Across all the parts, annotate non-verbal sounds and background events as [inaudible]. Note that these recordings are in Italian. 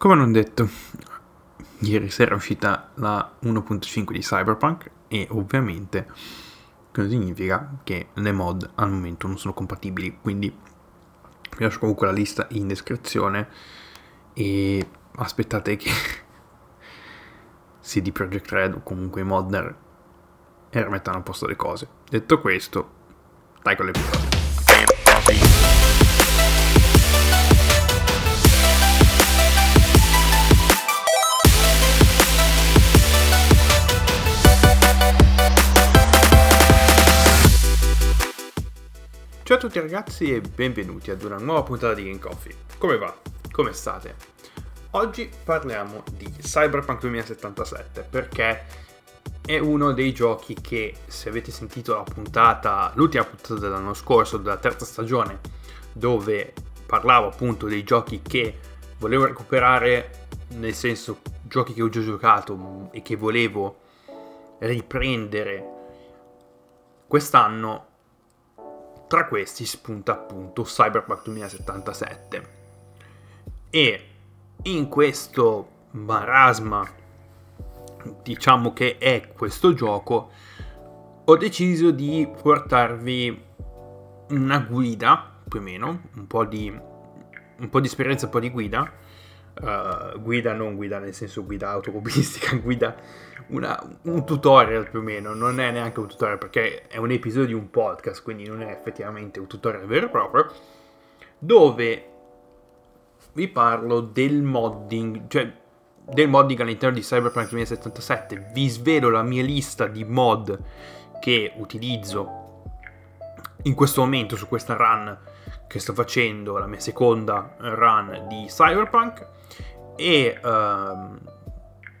Come non detto, ieri sera è uscita la 1.5 di Cyberpunk e ovviamente cosa significa che le mod al momento non sono compatibili, quindi vi lascio comunque la lista in descrizione e aspettate che [laughs] CD Projekt Red o comunque i modder rimettano a posto le cose. Detto questo, dai con l'episodio. Ciao a tutti ragazzi e benvenuti ad una nuova puntata di Game Coffee. Come va? Come state? Oggi parliamo di Cyberpunk 2077 perché è uno dei giochi che se avete sentito la puntata, l'ultima puntata dell'anno scorso, della terza stagione, dove parlavo appunto dei giochi che volevo recuperare, nel senso giochi che ho già giocato e che volevo riprendere quest'anno tra questi spunta appunto Cyberpunk 2077. E in questo marasma, diciamo che è questo gioco, ho deciso di portarvi una guida, più o meno, un po' di, un po di esperienza, un po' di guida. Uh, guida non guida nel senso guida automobilistica, [laughs] guida una, un tutorial più o meno, non è neanche un tutorial perché è un episodio di un podcast, quindi non è effettivamente un tutorial vero e proprio, dove vi parlo del modding, cioè del modding all'interno di Cyberpunk 2077, vi svelo la mia lista di mod che utilizzo in questo momento su questa run che sto facendo, la mia seconda run di Cyberpunk e uh,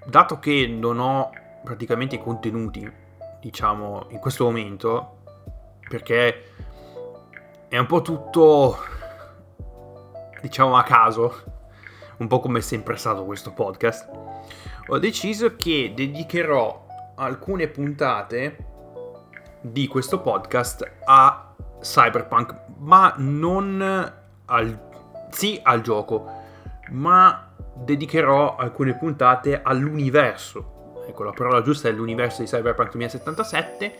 dato che non ho praticamente i contenuti, diciamo, in questo momento, perché è un po' tutto, diciamo, a caso, un po' come è sempre stato questo podcast, ho deciso che dedicherò alcune puntate di questo podcast a Cyberpunk, ma non al, sì, al gioco, ma dedicherò alcune puntate all'universo. Ecco la parola giusta è l'universo di Cyberpunk 2077,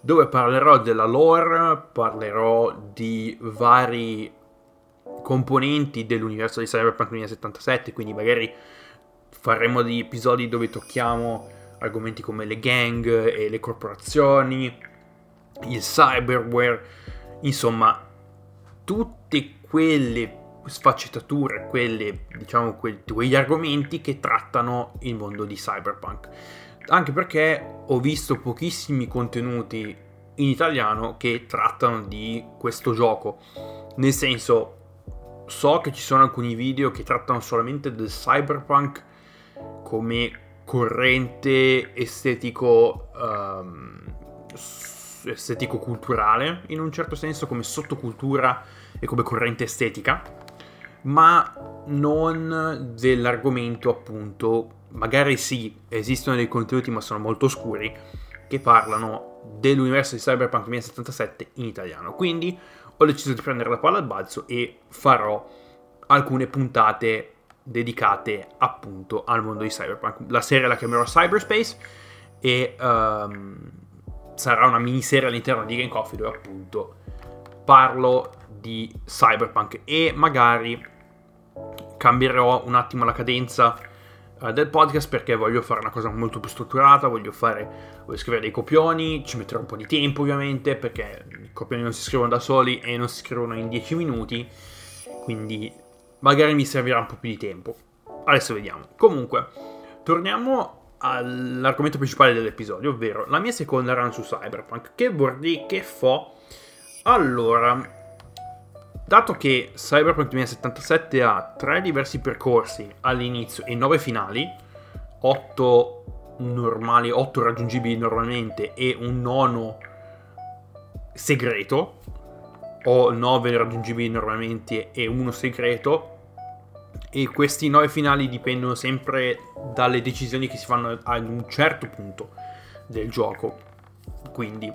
dove parlerò della lore, parlerò di vari componenti dell'universo di Cyberpunk 2077, quindi magari faremo degli episodi dove tocchiamo argomenti come le gang e le corporazioni, il cyberware, insomma, tutte quelle sfaccettature, quelle, diciamo, que- quegli argomenti che trattano il mondo di cyberpunk. Anche perché ho visto pochissimi contenuti in italiano che trattano di questo gioco. Nel senso, so che ci sono alcuni video che trattano solamente del cyberpunk come corrente estetico um, estetico culturale in un certo senso come sottocultura e come corrente estetica ma non dell'argomento appunto, magari sì, esistono dei contenuti ma sono molto oscuri, che parlano dell'universo di Cyberpunk 2077 in italiano. Quindi ho deciso di prendere la palla al balzo e farò alcune puntate dedicate appunto al mondo di Cyberpunk. La serie la chiamerò Cyberspace e um, sarà una miniserie all'interno di Game Coffee dove appunto parlo di Cyberpunk e magari cambierò un attimo la cadenza uh, del podcast perché voglio fare una cosa molto più strutturata, voglio, fare, voglio scrivere dei copioni, ci metterò un po' di tempo ovviamente perché i copioni non si scrivono da soli e non si scrivono in 10 minuti, quindi magari mi servirà un po' più di tempo. Adesso vediamo. Comunque, torniamo all'argomento principale dell'episodio, ovvero la mia seconda run su Cyberpunk. Che dire che fo? Allora, dato che Cyberpunk 2077 ha tre diversi percorsi all'inizio e nove finali, 8 normali, 8 raggiungibili normalmente e un nono segreto, o 9 raggiungibili normalmente e uno segreto, e questi nove finali dipendono sempre dalle decisioni che si fanno ad un certo punto del gioco. Quindi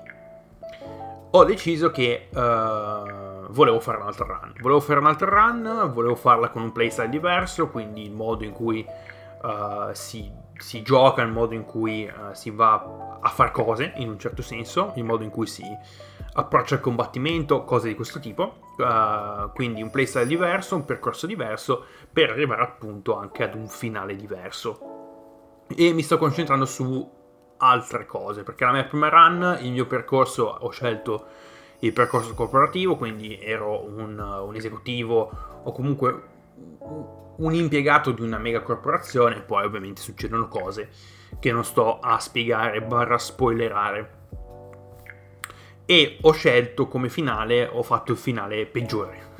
ho deciso che uh, volevo fare un'altra run. Volevo fare un'altra run, volevo farla con un playstyle diverso, quindi il modo in cui uh, si, si, gioca, il modo in cui uh, si va a fare cose, in un certo senso, il modo in cui si approccia il combattimento, cose di questo tipo. Uh, quindi un playstyle diverso, un percorso diverso, per arrivare appunto anche ad un finale diverso. E mi sto concentrando su altre cose, perché la mia prima run, il mio percorso, ho scelto il percorso corporativo, quindi ero un, un esecutivo o comunque un impiegato di una mega corporazione, poi ovviamente succedono cose che non sto a spiegare barra spoilerare. E ho scelto come finale, ho fatto il finale peggiore.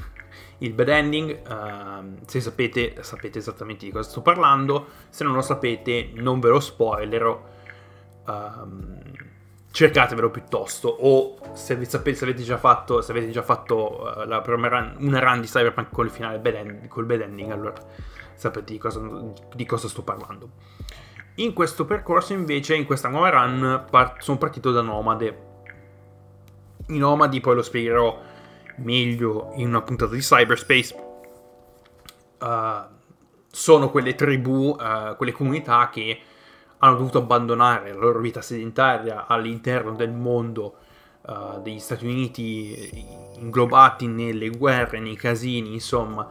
Il bad ending, uh, se sapete, sapete esattamente di cosa sto parlando, se non lo sapete non ve lo spoilerò, um, cercatevelo piuttosto o se, vi sapete, se avete già fatto, avete già fatto uh, run, una run di Cyberpunk con il finale bad end, col bad ending allora sapete di cosa, di cosa, sto parlando. In questo percorso invece in questa nuova run part, sono partito da nomade. I nomadi poi lo spiegherò meglio in una puntata di cyberspace uh, sono quelle tribù uh, quelle comunità che hanno dovuto abbandonare la loro vita sedentaria all'interno del mondo uh, degli Stati Uniti, inglobati nelle guerre, nei casini, insomma,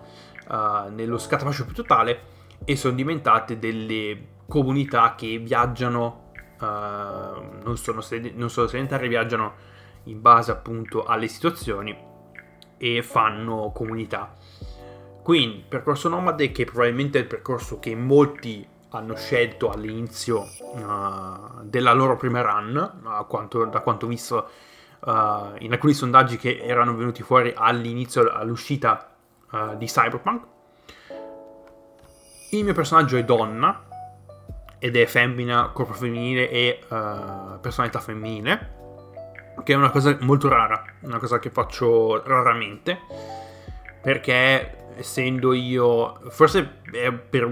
uh, nello scatafascio più totale, e sono diventate delle comunità che viaggiano, uh, non, sono sed- non solo sedentarie, viaggiano in base appunto alle situazioni e fanno comunità. Quindi, percorso nomade che probabilmente è il percorso che molti hanno scelto all'inizio uh, della loro prima run, quanto, da quanto visto uh, in alcuni sondaggi che erano venuti fuori all'inizio, all'uscita uh, di Cyberpunk. Il mio personaggio è donna ed è femmina, corpo femminile e personalità femminile, che è una cosa molto rara, una cosa che faccio raramente, perché essendo io, forse per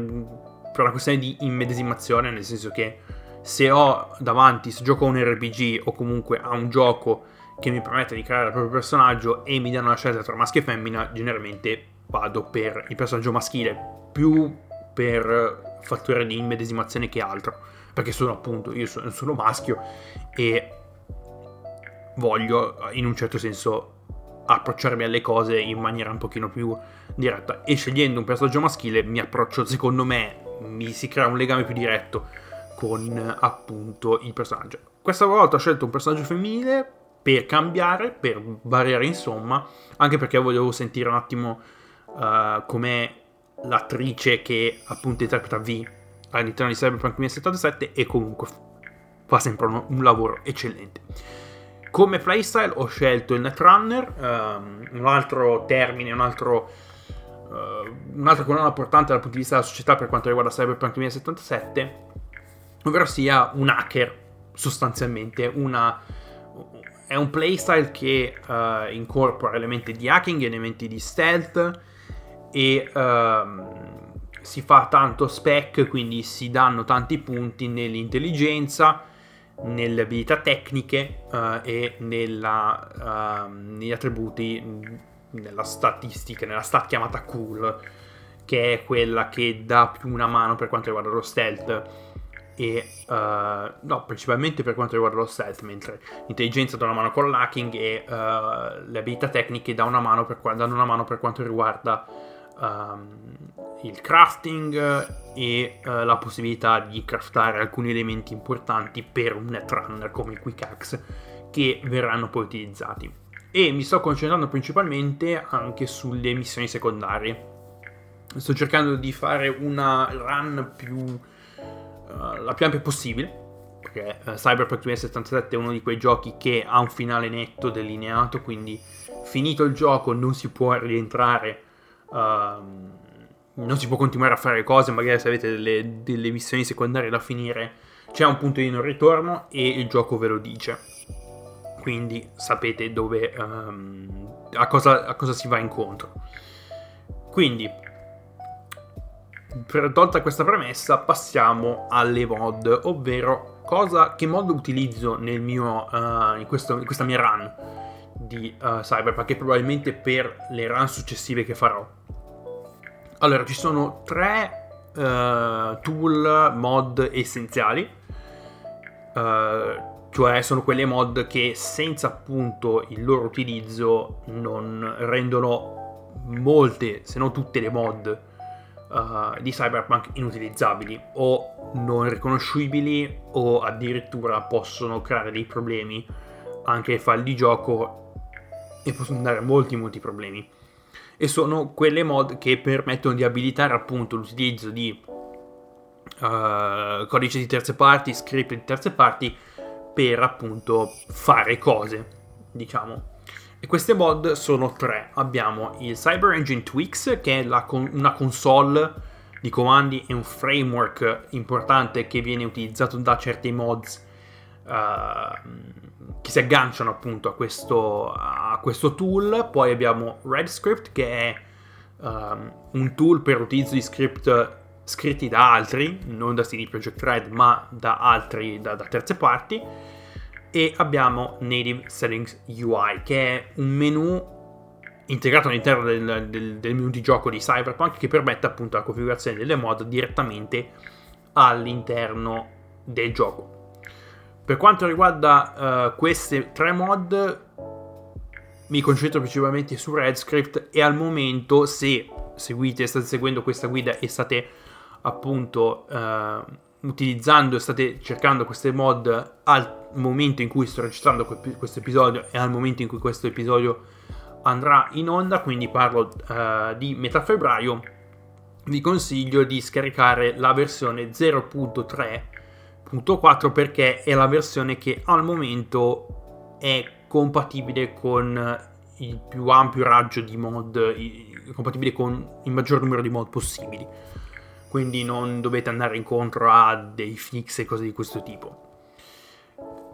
per una questione di immedesimazione, nel senso che se ho davanti, se gioco a un RPG o comunque a un gioco che mi permette di creare il proprio personaggio e mi danno la scelta tra maschio e femmina, generalmente vado per il personaggio maschile, più per fattore di immedesimazione che altro, perché sono appunto, io sono, sono maschio e voglio in un certo senso approcciarmi alle cose in maniera un pochino più diretta. E scegliendo un personaggio maschile mi approccio secondo me mi si crea un legame più diretto con appunto il personaggio. Questa volta ho scelto un personaggio femminile per cambiare, per variare insomma, anche perché volevo sentire un attimo uh, com'è l'attrice che appunto interpreta V all'interno di Cyberpunk 2077 e comunque fa sempre un, un lavoro eccellente. Come playstyle ho scelto il Netrunner, um, un altro termine, un altro uh, un'altra colonna portante dal punto di vista della società per quanto riguarda Cyberpunk 2077, ovvero sia un hacker sostanzialmente, una, è un playstyle che uh, incorpora elementi di hacking, elementi di stealth e uh, si fa tanto spec, quindi si danno tanti punti nell'intelligenza, nelle abilità tecniche uh, e nella, negli attributi nella statistica, nella stat chiamata cool, che è quella che dà più una mano per quanto riguarda lo stealth. E uh, no, principalmente per quanto riguarda lo stealth, mentre l'intelligenza dà una mano con l'hacking e uh, le abilità tecniche dà una mano per, danno una mano per quanto riguarda um, il crafting e uh, la possibilità di craftare alcuni elementi importanti per un netrunner come il quick axe che verranno poi utilizzati e mi sto concentrando principalmente anche sulle missioni secondarie. Sto cercando di fare una run più uh, la più ampia possibile, perché uh, Cyberpunk 2077 è uno di quei giochi che ha un finale netto delineato, quindi finito il gioco non si può rientrare uh, non si può continuare a fare cose, magari se avete delle, delle missioni secondarie da finire c'è un punto di non ritorno e il gioco ve lo dice quindi sapete dove, um, a, cosa, a, cosa, si va incontro. Quindi, tolta questa premessa, passiamo alle mod, ovvero cosa, che mod utilizzo mio, uh, in, questo, in, questa mia run di uh, Cyberpunk e probabilmente per le run successive che farò. Allora, ci sono tre uh, tool mod essenziali, uh, cioè sono quelle mod che senza appunto il loro utilizzo non rendono molte, se non tutte le mod uh, di Cyberpunk inutilizzabili o non riconoscibili o addirittura possono creare dei problemi anche ai file di gioco e possono dare molti molti problemi. E sono quelle mod che permettono di abilitare appunto l'utilizzo di uh, codice di terze parti, script di terze parti per appunto fare cose, diciamo. E queste mod sono tre. Abbiamo il Cyber Engine Tweaks, che è con- una console di comandi e un framework importante che viene utilizzato da certi mods uh, che si agganciano appunto a questo, a questo, tool. Poi abbiamo RedScript, che è um, un tool per l'utilizzo di script scritti da altri, non da CD Projekt Red, ma da altri, da, da terze parti e abbiamo Native Settings UI che è un menu integrato all'interno del, del, del, menu di gioco di Cyberpunk che permette appunto la configurazione delle mod direttamente all'interno del gioco. Per quanto riguarda uh, queste tre mod mi concentro principalmente su RedScript e al momento se seguite, state seguendo questa guida e state appunto uh, utilizzando state cercando queste mod al momento in cui sto registrando questo episodio e al momento in cui questo episodio andrà in onda, quindi parlo uh, di metà febbraio, vi consiglio di scaricare la versione 0.3.4 perché è la versione che al momento è compatibile con il più ampio raggio di mod, compatibile con il maggior numero di mod possibili quindi non dovete andare incontro a dei fix e cose di questo tipo.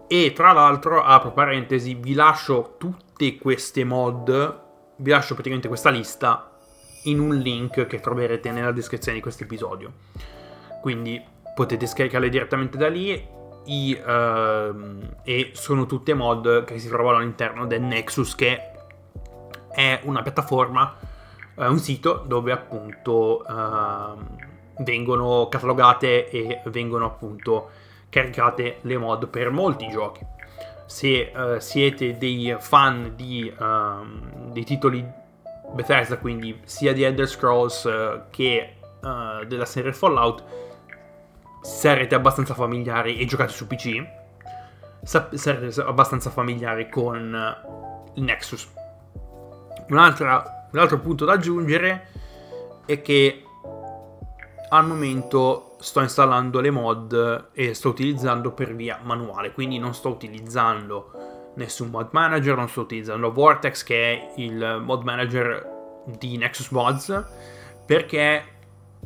E tra l'altro, apro parentesi, vi lascio tutte queste mod, vi lascio praticamente questa lista in un link che troverete nella descrizione di questo episodio. Quindi potete scaricarle direttamente da lì i, uh, e sono tutte mod che si trovano all'interno del Nexus che è una piattaforma, uh, un sito dove appunto uh, vengono catalogate e vengono appunto caricate le mod per molti giochi. Se uh, siete dei fan di, uh, dei titoli Bethesda, quindi sia di Elder Scrolls uh, che della serie Fallout, sarete abbastanza familiari e giocate su PC, sarete abbastanza familiari con il Nexus. un altro punto da aggiungere è che al momento sto installando le mod e sto utilizzando per via manuale, quindi non sto utilizzando nessun mod manager, non sto utilizzando Vortex che è il mod manager di Nexus Mods perché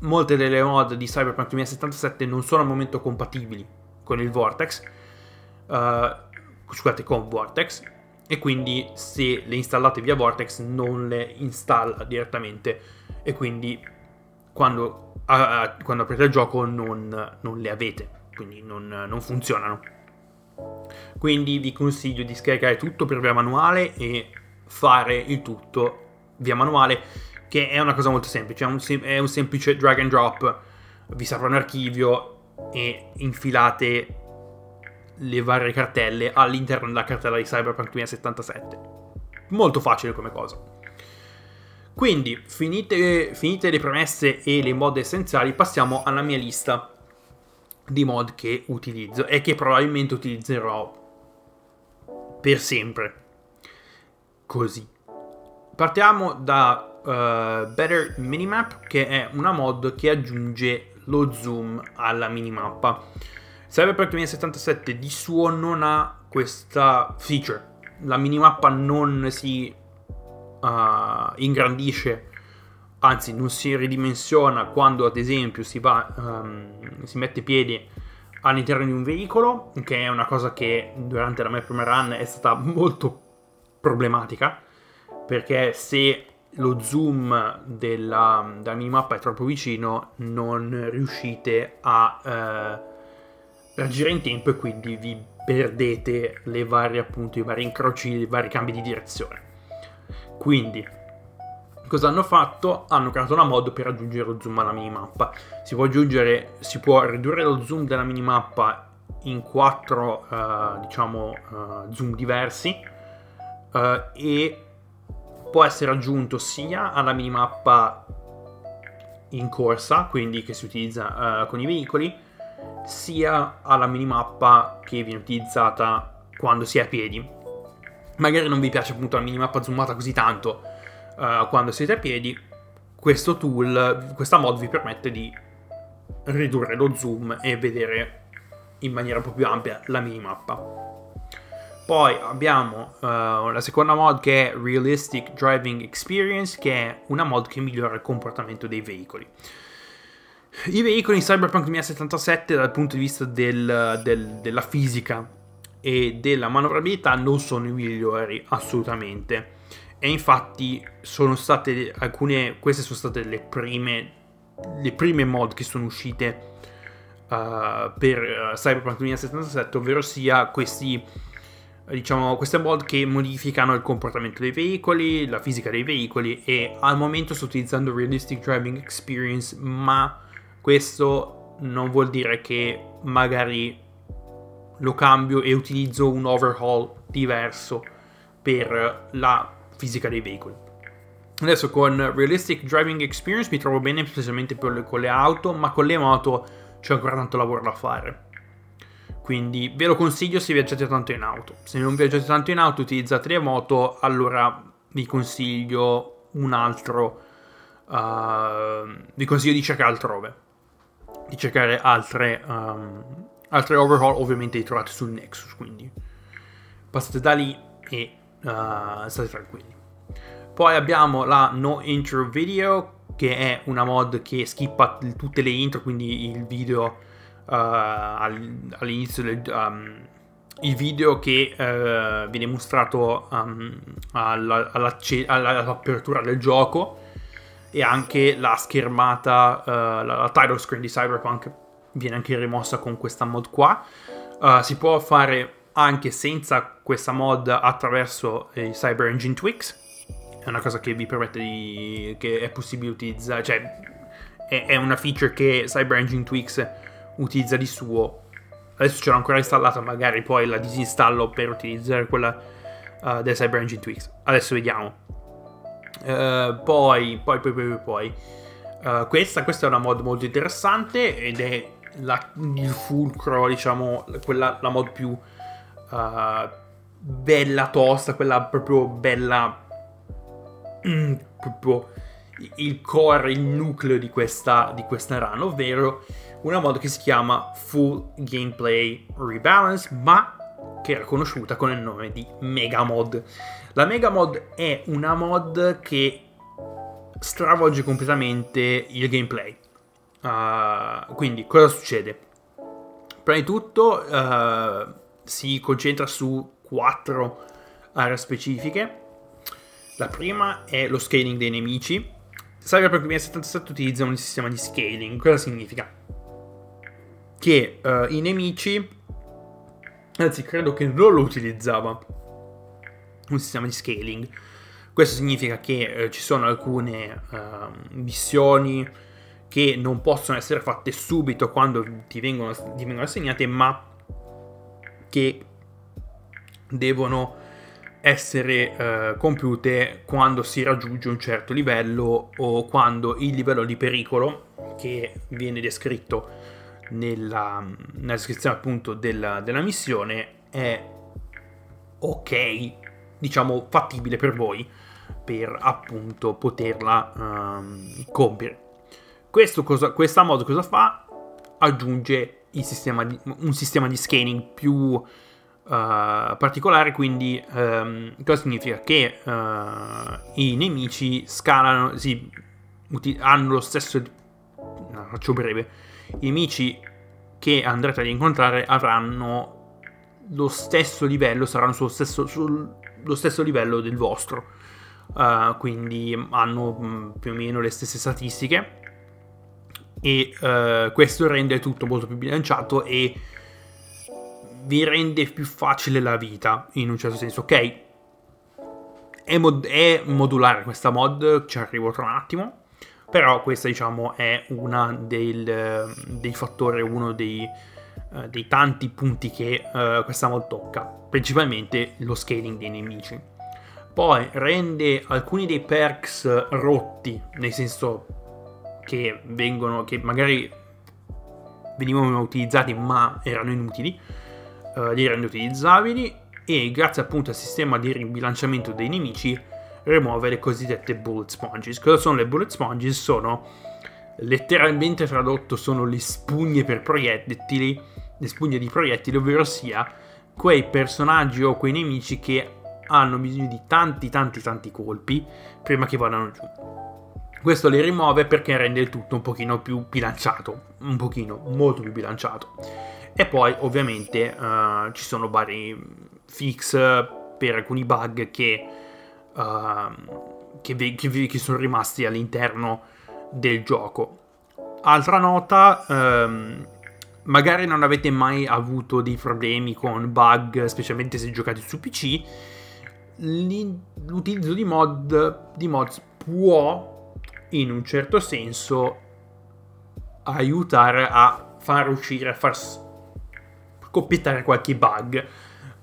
molte delle mod di Cyberpunk 2077 non sono al momento compatibili con il Vortex, uh, scusate con Vortex e quindi se le installate via Vortex non le installa direttamente e quindi quando a, quando aprite il gioco non, non le avete, quindi non, non, funzionano. Quindi vi consiglio di scaricare tutto per via manuale e fare il tutto via manuale, che è una cosa molto semplice, è un, è un semplice drag and drop, vi serve un archivio e infilate le varie cartelle all'interno della cartella di Cyberpunk 2077. Molto facile come cosa. Quindi, finite, finite le premesse e le mod essenziali, passiamo alla mia lista di mod che utilizzo e che probabilmente utilizzerò per sempre. Così. Partiamo da uh, Better Minimap, che è una mod che aggiunge lo zoom alla minimappa. Cyberpunk 2077 di suo non ha questa feature. La minimappa non si uh, ingrandisce, anzi non si ridimensiona quando ad esempio si, va, um, si mette piedi all'interno di un veicolo, che è una cosa che durante la mia prima run è stata molto problematica, perché se lo zoom della, della minimappa è troppo vicino non riuscite a eh, reagire in tempo e quindi vi perdete le varie appunto i vari incroci, i vari cambi di direzione. Quindi cosa hanno fatto? Hanno creato una mod per aggiungere lo zoom alla minimappa. Si può aggiungere, si può ridurre lo zoom della minimappa in quattro uh, diciamo uh, zoom diversi uh, e può essere aggiunto sia alla minimappa in corsa, quindi che si utilizza con i veicoli, sia alla minimappa che viene utilizzata quando si è a piedi. Magari non vi piace appunto la minimappa zoomata così tanto uh, quando siete a piedi, questo tool, questa mod vi permette di ridurre lo zoom e vedere in maniera un po' più ampia la minimappa. Poi abbiamo uh, la seconda mod che è Realistic Driving Experience, che è una mod che migliora il comportamento dei veicoli. I veicoli in Cyberpunk 2077 dal punto di vista del, del, della fisica e della manovrabilità non sono i migliori assolutamente. E infatti sono state alcune queste sono state le prime le prime mod che sono uscite uh, per uh, Cyberpunk 2077 ovvero sia questi diciamo queste mod che modificano il comportamento dei veicoli la fisica dei veicoli e al momento sto utilizzando Realistic Driving Experience ma questo non vuol dire che magari lo cambio e utilizzo un overhaul diverso per la fisica dei veicoli. Adesso con Realistic Driving Experience mi trovo bene specialmente le, con le auto, ma con le moto c'è ancora tanto lavoro da fare. Quindi ve lo consiglio se viaggiate tanto in auto. Se non viaggiate tanto in auto, utilizzate le moto, allora vi consiglio un altro. Uh, vi consiglio di cercare altrove di cercare altre, um, altre overhaul, ovviamente li trovate sul Nexus, quindi passate da lì e uh, state tranquilli. Poi abbiamo la No Intro Video, che è una mod che skippa tutte le intro, quindi il video uh, all'inizio del... Um, il video che uh, viene mostrato um, alla, all'apertura del gioco e anche la schermata, uh, la, la, title screen di Cyberpunk viene anche rimossa con questa mod qua. Uh, si può fare anche senza questa mod attraverso i Cyber Engine Tweaks. È una cosa che vi permette di. che è possibile utilizzare. Cioè, è, è una feature che Cyber Engine Tweaks utilizza di suo. Adesso ce l'ho ancora installata, magari poi la disinstallo per utilizzare quella uh, del Cyber Engine Tweaks. Adesso vediamo. Uh, poi, poi, poi, poi, poi. Uh, questa, questa, è una mod molto interessante ed è la, il fulcro, diciamo, quella, la mod più uh, bella tosta, quella proprio bella, mm, proprio il core, il nucleo di questa, di questa run, ovvero una mod che si chiama Full Gameplay Rebalance, ma che era conosciuta con il nome di Mega Mod. La Mega Mod è una mod che stravolge completamente il gameplay. Uh, quindi cosa succede? Prima di tutto uh, si concentra su quattro aree specifiche. La prima è lo scaling dei nemici. Cyberpunk 2077 utilizza un sistema di scaling. Cosa significa? Che uh, i nemici, anzi credo che non lo utilizzava, un sistema di scaling. Questo significa che eh, ci sono alcune uh, missioni che non possono essere fatte subito quando ti vengono, ti vengono assegnate, ma che devono essere uh, compiute quando si raggiunge un certo livello o quando il livello di pericolo che viene descritto nella, nella descrizione appunto della, della missione è ok diciamo fattibile per voi per appunto poterla um, compiere. Cosa, questa mod cosa fa? Aggiunge sistema di, un sistema di scanning più uh, particolare, quindi um, cosa significa? Che uh, i nemici scalano, sì, uti- hanno lo stesso... No, faccio breve. I nemici che andrete ad incontrare avranno lo stesso livello, saranno sullo stesso, sul, lo stesso livello del vostro. Uh, quindi hanno mh, mm, più o meno le stesse statistiche e uh, questo rende tutto molto più bilanciato e vi rende più facile la vita, in un certo senso, ok? È, mod- è modulare questa mod, ci arrivo tra un attimo, però questa diciamo è del, dei fattori, uno dei, uh, dei, tanti punti che uh, questa mod tocca, principalmente lo scaling dei nemici. Poi rende alcuni dei perks rotti, nel senso che vengono, che magari venivano utilizzati ma erano inutili, uh, li rende utilizzabili e grazie appunto al sistema di ribilanciamento dei nemici rimuove le cosiddette bullet sponges. Cosa sono le bullet sponges? Sono letteralmente tradotto sono le spugne per proiettili, le spugne di proiettili, ovvero sia quei personaggi o quei nemici che hanno bisogno di tanti tanti tanti colpi prima che vadano giù. Questo li rimuove perché rende il tutto un pochino più bilanciato, un pochino, molto più bilanciato. E poi ovviamente uh, ci sono vari fix per alcuni bug che, uh, che, che, che, sono rimasti all'interno del gioco. Altra nota, um, magari non avete mai avuto dei problemi con bug, specialmente se giocate su PC, l'utilizzo di mod di mods può in un certo senso aiutare a far uscire, a far scoppiettare qualche bug,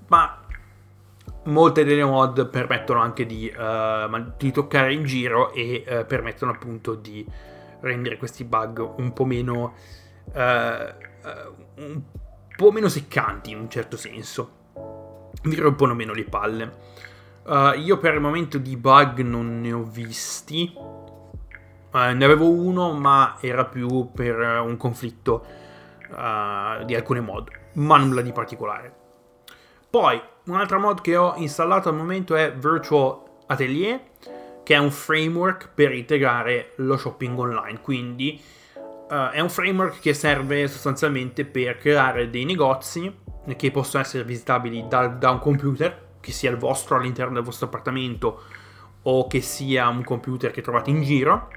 ma molte delle mod permettono anche di, uh, di toccare in giro e uh, permettono appunto di rendere questi bug un po' meno uh, un po' meno seccanti in un certo senso. Vi rompono meno le palle. Io per il momento di bug non ne ho visti Uh, ne avevo uno, ma era più per un conflitto uh, di alcune mod, ma nulla di particolare. Poi, un'altra mod che ho installato al momento è Virtual Atelier, che è un framework per integrare lo shopping online. Quindi uh, è un framework che serve sostanzialmente per creare dei negozi che possono essere visitabili da, da un computer, che sia il vostro all'interno del vostro appartamento o che sia un computer che trovate in giro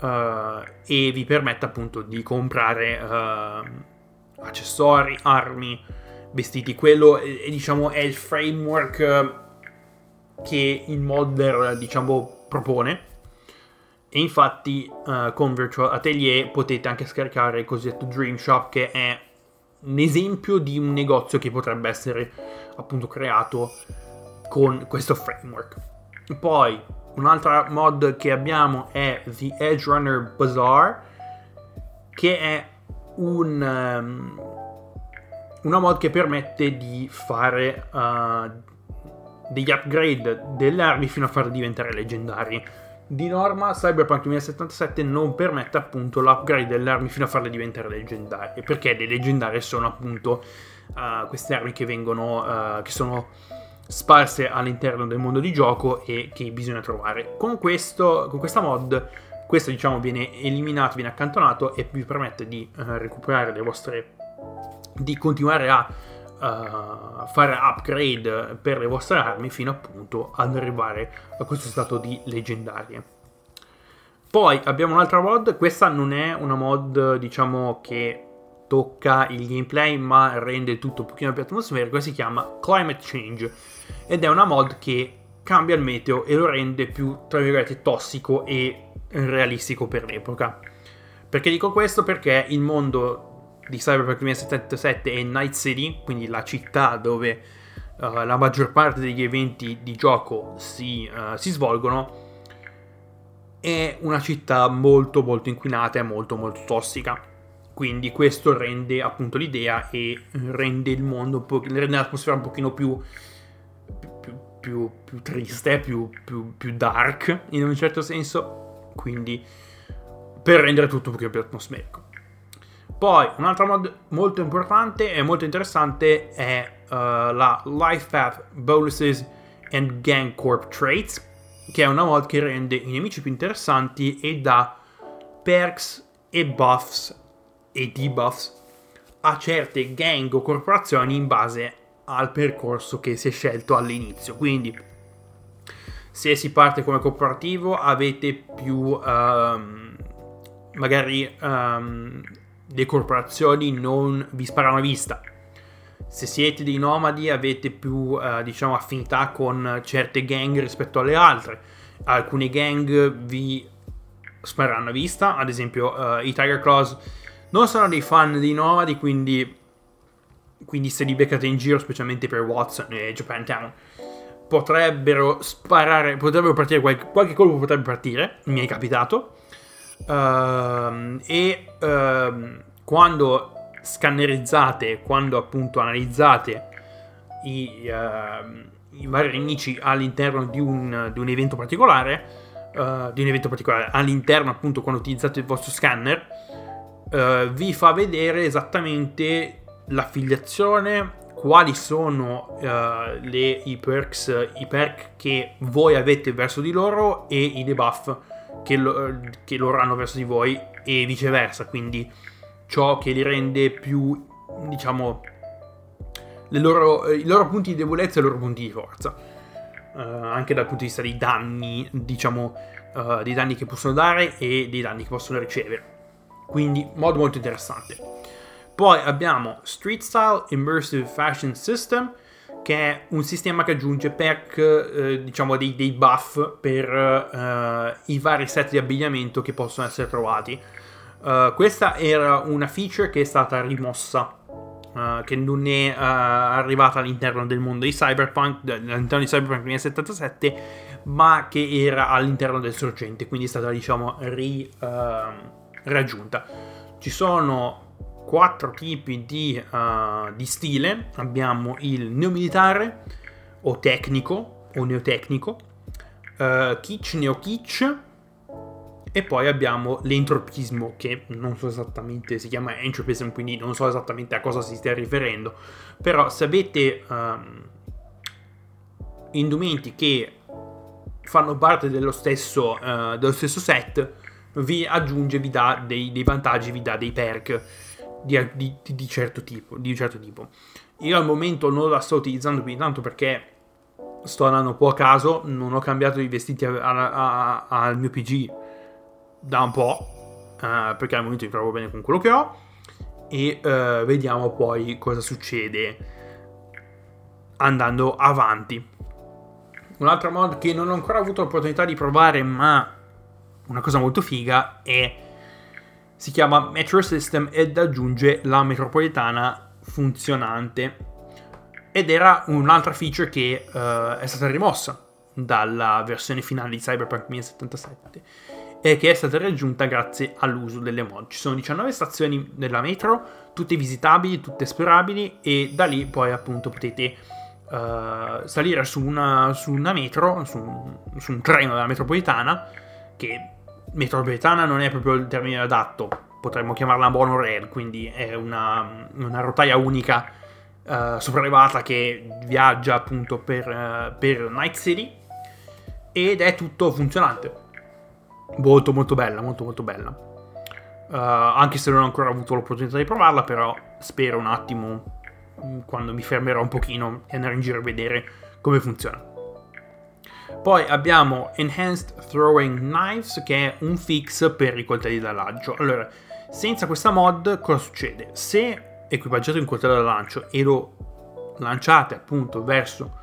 uh, e vi permette appunto di comprare uh, accessori, armi, vestiti. Quello è, diciamo è il framework che il modder diciamo propone. E infatti uh, con Virtual Atelier potete anche scaricare il cosiddetto Dream Shop che è un esempio di un negozio che potrebbe essere appunto creato con questo framework. Poi Un'altra mod che abbiamo è The Edge Runner Bazaar, che è un, um, una mod che permette di fare uh, degli upgrade delle armi fino a farle diventare leggendarie. Di norma Cyberpunk 2077 non permette appunto l'upgrade delle armi fino a farle diventare leggendarie, perché le leggendarie sono appunto uh, queste armi che vengono, uh, che sono sparse all'interno del mondo di gioco e che bisogna trovare. Con, questo, con questa mod questo diciamo viene eliminato, viene accantonato e vi permette di uh, recuperare le vostre di continuare a uh, fare upgrade per le vostre armi fino appunto ad arrivare a questo stato di leggendarie. Poi abbiamo un'altra mod, questa non è una mod diciamo che tocca il gameplay ma rende tutto un pochino più atmosferico, si chiama Climate Change ed è una mod che cambia il meteo e lo rende più, tra virgolette, tossico e realistico per l'epoca. Perché dico questo? Perché il mondo di Cyberpunk 2077 è Night City, quindi la città dove uh, la maggior parte degli eventi di gioco si, uh, si svolgono, è una città molto molto inquinata e molto molto tossica quindi questo rende appunto l'idea e rende il mondo, rende l'atmosfera un pochino più, più, più, più triste, più, più, dark in un certo senso. Quindi per rendere tutto un pochino più atmosferico. Poi un'altra mod molto importante e molto interessante è uh, la Life Path Bonuses and Gang Corp Traits, che è una mod che rende i nemici più interessanti e dà perks e buffs e debuffs a certe gang o corporazioni in base al percorso che si è scelto all'inizio. Quindi, se si parte come corporativo, avete più um, magari um, le corporazioni non vi sparano a vista. se siete dei nomadi avete più eh, diciamo affinità con certe gang rispetto alle altre alcune gang vi spareranno a vista ad esempio uh, i Tiger Claws non sono dei fan dei nomadi quindi quindi se li beccate in giro specialmente per Watson e Japantown potrebbero sparare potrebbero partire qualche, qualche colpo potrebbe partire mi è capitato. Uh, e uh, quando scannerizzate, quando appunto analizzate i, uh, i vari nemici all'interno di un, di un evento particolare, uh, di un evento particolare, all'interno appunto quando utilizzate il vostro scanner, uh, vi fa vedere esattamente l'affiliazione, quali sono le, i perks, i perk che voi avete verso di loro e i debuff che, lo, che loro hanno verso di voi e viceversa, quindi ciò che li rende più, diciamo, loro, i loro punti di debolezza e i loro punti di forza. Uh, anche dal punto di vista dei danni, diciamo, uh, dei danni che possono dare e dei danni che possono ricevere. Quindi, modo molto interessante. Poi abbiamo Street Style Immersive Fashion System, che è un sistema che aggiunge perk, eh, diciamo, dei, dei, buff per eh, i vari set di abbigliamento che possono essere trovati. Uh, questa era una feature che è stata rimossa, uh, che non è uh, arrivata all'interno del mondo di Cyberpunk, all'interno di Cyberpunk 2077, ma che era all'interno del sorgente, quindi è stata diciamo ri, ehm, raggiunta. Ci sono quattro tipi di, di stile, abbiamo il neomilitare o tecnico o neotecnico, kitsch, neo-kitsch, e poi abbiamo l'entropismo, che non so esattamente, si chiama entropism, quindi non so esattamente a cosa si stia riferendo. Però se avete um, indumenti che fanno parte dello stesso, uh, dello stesso set, vi aggiunge, vi dà dei, dei vantaggi, vi dà dei perk di, di, di, certo tipo, di certo tipo. Io al momento non la sto utilizzando più tanto perché sto andando un po' a caso, non ho cambiato i vestiti al mio PG da un po', uh, perché al momento mi trovo bene con quello che ho, e uh, vediamo poi cosa succede andando avanti. Un'altra mod che non ho ancora avuto l'opportunità di provare, ma una cosa molto figa, è si chiama Metro System ed aggiunge la metropolitana funzionante. Ed era un'altra feature che uh, è stata rimossa dalla versione finale di Cyberpunk 2077 e che è stata raggiunta grazie all'uso delle mod. Ci sono 19 stazioni della metro, tutte visitabili, tutte esplorabili e da lì poi appunto potete uh, salire su una, su una metro, su un, su un, treno della metropolitana, che metropolitana non è proprio il termine adatto, potremmo chiamarla monorail, quindi è una, una rotaia unica uh, sopraelevata che viaggia appunto per, uh, per Night City ed è tutto funzionante molto molto bella, molto molto bella. Uh, anche se non ho ancora avuto l'opportunità di provarla, però spero un attimo mm, quando mi fermerò un pochino e andare in giro a vedere come funziona. Poi abbiamo Enhanced Throwing Knives che è un fix per i coltelli da lancio. Allora, senza questa mod cosa succede? Se equipaggiate un coltello da lancio e lo lanciate appunto verso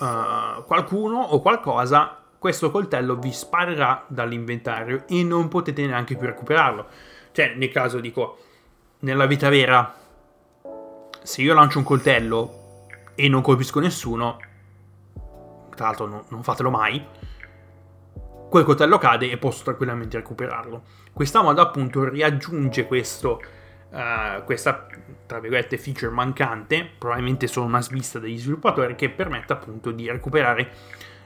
uh, qualcuno o qualcosa, questo coltello vi sparerà dall'inventario e non potete neanche più recuperarlo. Cioè, nel caso dico, nella vita vera, se io lancio un coltello e non colpisco nessuno, tra l'altro no, non fatelo mai, quel coltello cade e posso tranquillamente recuperarlo. Questa mod appunto riaggiunge questo, uh, questa tra virgolette feature mancante, probabilmente solo una svista degli sviluppatori, che permette appunto di recuperare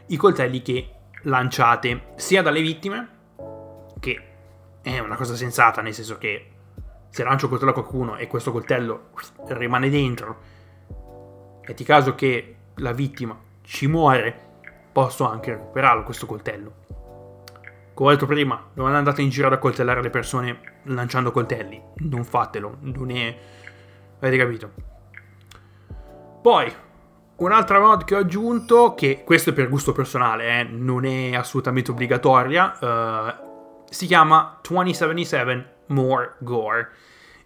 i coltelli che lanciate sia dalle vittime, che è una cosa sensata, nel senso che se lancio un coltello a qualcuno e questo coltello rimane dentro, metti caso che la vittima ci muore, posso anche recuperarlo questo coltello. Come ho detto prima, non andate in giro ad accoltellare le persone lanciando coltelli, non fatelo, non è... avete capito? Poi, Un'altra mod che ho aggiunto, che questo è per gusto personale, eh, non è assolutamente obbligatoria, uh, si chiama 2077 More Gore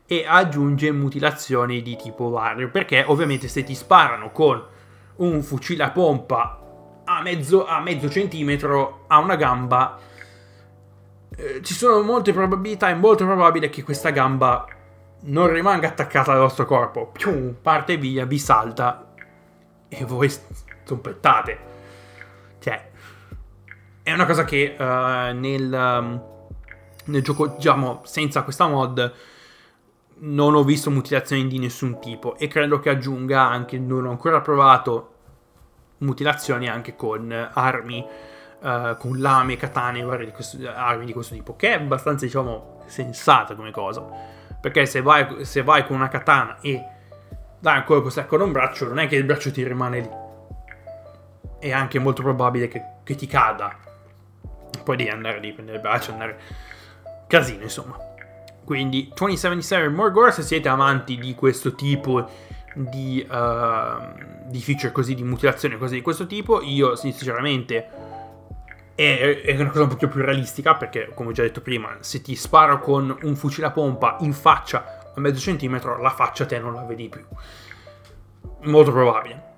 e aggiunge mutilazioni di tipo vario, perché ovviamente se ti sparano con un fucile a pompa a mezzo, a mezzo centimetro a una gamba, eh, ci sono molte probabilità, è molto probabile che questa gamba non rimanga attaccata al vostro corpo, Pium, parte via, vi salta e voi zompettate. Cioè, è una cosa che uh, nel, um, nel gioco, diciamo, senza questa mod non ho visto mutilazioni di nessun tipo e credo che aggiunga anche, non ho ancora provato mutilazioni anche con armi, uh, con lame, katane, varie di questo, armi di questo tipo, che è abbastanza, diciamo, sensata come cosa. Perché se vai, se vai con una katana e dai un colpo secco ad un braccio, non è che il braccio ti rimane lì. È anche molto probabile che, che ti cada. Poi devi andare lì, prendere il braccio, andare... Casino, insomma. Quindi 2077 More Gore se siete amanti di questo tipo di, uh, di feature così, di mutilazione così di questo tipo, io sinceramente è, è, una cosa un po' più realistica perché come ho già detto prima, se ti sparo con un fucile a pompa in faccia a mezzo centimetro, la faccia te non la vedi più. Molto probabile.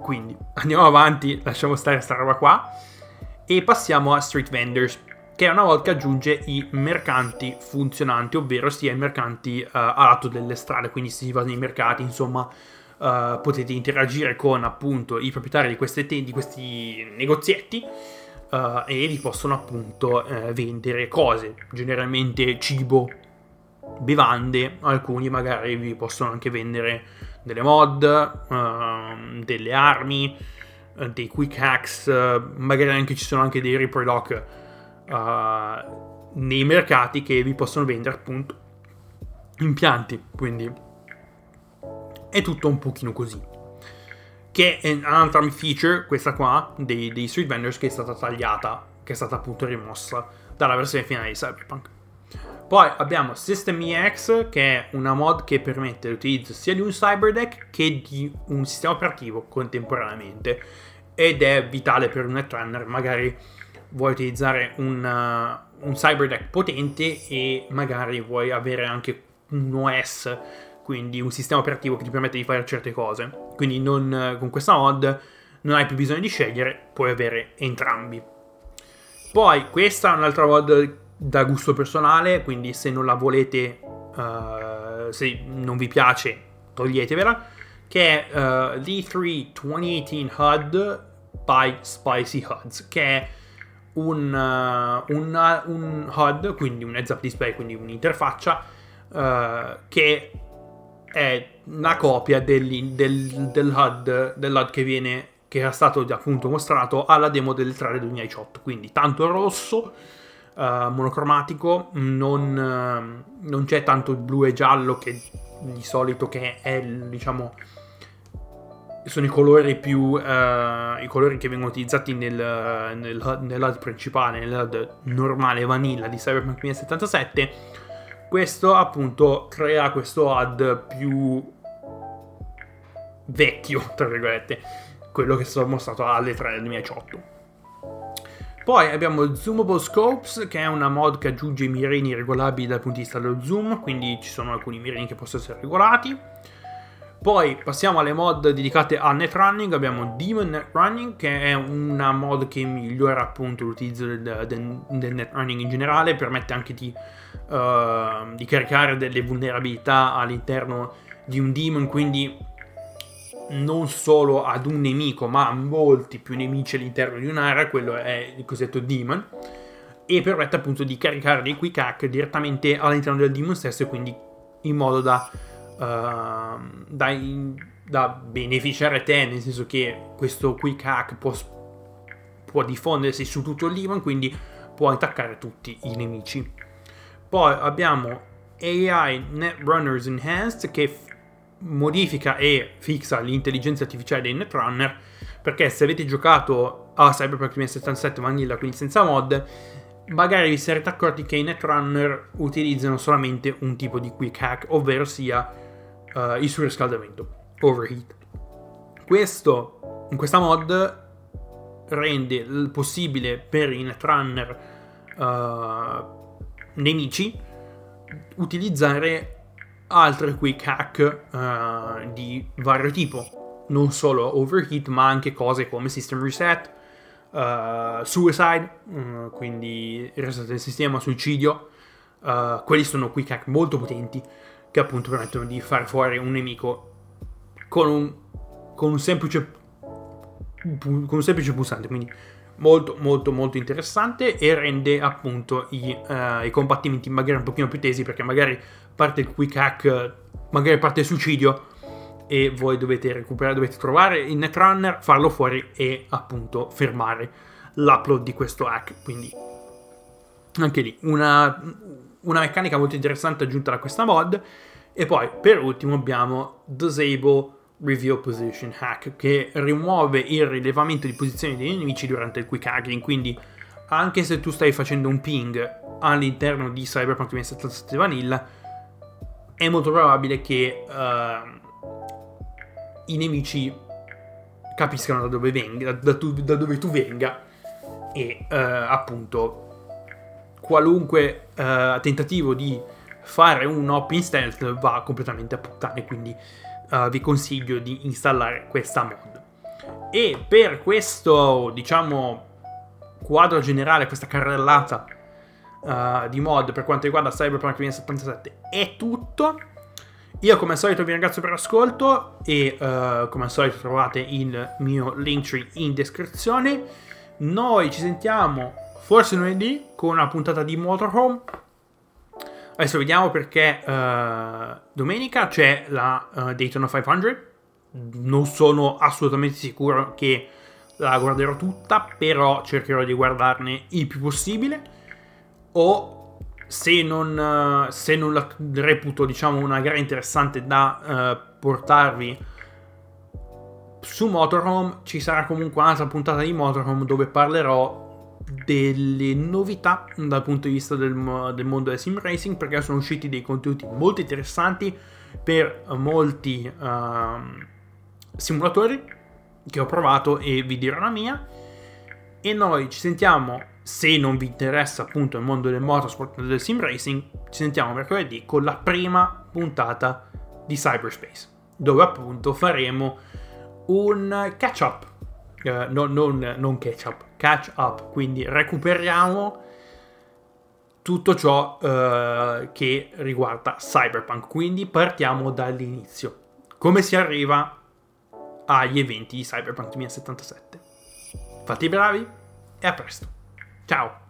Quindi andiamo avanti, lasciamo stare questa roba qua e passiamo a Street Vendors che è una volta aggiunge i mercanti funzionanti, ovvero sia i mercanti uh, a lato delle strade, quindi si va nei mercati, insomma, uh, potete interagire con appunto i proprietari di, te- di questi negozietti uh, e vi possono appunto vendere cose, generalmente cibo, bevande, alcuni magari vi possono anche vendere delle mod, ehm, delle armi, dei quick hacks, magari anche ci sono anche dei reprodoc uh, nei mercati che vi possono vendere appunto impianti. Quindi è tutto un pochino così. Che è un'altra feature, questa qua, dei, dei street vendors, che è stata tagliata, che è stata appunto rimossa dalla versione finale di Cyberpunk. Poi abbiamo System EX, che è una mod che permette l'utilizzo sia di un cyberdeck che di un sistema operativo contemporaneamente. Ed è vitale per un netrunner, magari vuoi utilizzare un, uh, un cyberdeck potente e magari vuoi avere anche un OS, quindi un sistema operativo che ti permette di fare certe cose. Quindi non, uh, con questa mod non hai più bisogno di scegliere, puoi avere entrambi. Poi questa è un'altra mod da gusto personale, quindi se non la volete, uh, se non vi piace, toglietevela, che è uh, l'E3 2018 HUD by Spicy HUDs, che è un, uh, un, un, HUD, quindi un heads up display, quindi un'interfaccia uh, che è una copia del, del, del, HUD, dell'HUD che viene che era stato appunto mostrato alla demo del 3 2018 quindi tanto rosso uh, monocromatico non, non, c'è tanto il blu e giallo che di solito che è diciamo sono i colori più uh, i colori che vengono utilizzati nel, nel, nell'HUD principale nell'HUD normale vanilla di Cyberpunk 2077 questo appunto crea questo HUD più vecchio tra virgolette quello che stato mostrato alle 3 del 2018 poi abbiamo Zoomable Scopes, che è una mod che aggiunge i mirini regolabili dal punto di vista dello zoom, quindi ci sono alcuni mirini che possono essere regolati. Poi passiamo alle mod dedicate a netrunning. Abbiamo Demon Netrunning, che è una mod che migliora appunto l'utilizzo del, del, del netrunning in generale, permette anche di, uh, di, caricare delle vulnerabilità all'interno di un demon, quindi non solo ad un nemico, ma a molti più nemici all'interno di un'area, quello è il cosiddetto demon. E permette appunto di caricare dei quick hack direttamente all'interno del demon stesso, quindi in modo da uh, da, da, beneficiare te, nel senso che questo quick hack può, può diffondersi su tutto demon, quindi può attaccare tutti i nemici. Poi abbiamo AI Netrunners Enhanced che f- modifica e fixa l'intelligenza artificiale dei Netrunner perché se avete giocato a Cyberpunk 2077 Vanilla quindi senza mod magari vi sarete accorti che i Netrunner utilizzano solamente un tipo di quick hack ovvero sia uh, il surriscaldamento, overheat. Questo, in questa mod, rende possibile per i netrunner uh, nemici utilizzare altre quick hack uh, di vario tipo, non solo overheat ma anche cose come system reset, uh, suicide, uh, quindi reset del sistema, suicidio, quelli sono quick hack molto potenti che appunto permettono di fare fuori un nemico con un, con un semplice con un semplice pulsante, quindi molto molto molto interessante e rende appunto i, uh, i, combattimenti magari un pochino più tesi perché magari parte il quick hack, magari parte il suicidio e voi dovete recuperare, dovete trovare il netrunner, farlo fuori e appunto fermare l'upload di questo hack. Quindi anche lì una, una meccanica molto interessante aggiunta da questa mod. E poi per ultimo abbiamo Disable Reveal Position Hack che rimuove il rilevamento di posizione dei nemici durante il quick hacking. Quindi anche se tu stai facendo un ping all'interno di Cyberpunk 2077 Vanilla, è molto probabile che uh, i nemici capiscano da dove venga, da, tu, da dove tu venga e uh, appunto qualunque uh, tentativo di fare un hop in stealth va completamente a puttane, quindi uh, vi consiglio di installare questa mod. E per questo, diciamo, quadro generale, questa carrellata uh, di mod per quanto riguarda Cyberpunk 2077 è tutto. Io come al solito vi ringrazio per l'ascolto e uh, come al solito trovate il mio link tree in descrizione. Noi ci sentiamo forse lunedì con una puntata di Motorhome Adesso vediamo perché uh, domenica c'è la uh, Daytona 500. Non sono assolutamente sicuro che la guarderò tutta, però cercherò di guardarne il più possibile. O se non, uh, se non la reputo, diciamo, una gara interessante da portarvi su Motorhome, ci sarà comunque un'altra puntata di Motorhome dove parlerò delle novità dal punto di vista del, del, mondo del sim racing perché sono usciti dei contenuti molto interessanti per molti uh, simulatori che ho provato e vi dirò la mia. E noi ci sentiamo se non vi interessa appunto il mondo del motorsport e del sim racing ci sentiamo mercoledì con la prima puntata di Cyberspace dove appunto faremo un catch up uh, no, non, non catch up catch up, quindi recuperiamo tutto ciò uh, che riguarda Cyberpunk. Quindi partiamo dall'inizio. Come si arriva agli eventi di Cyberpunk 2077. Fate i bravi e a presto. Ciao!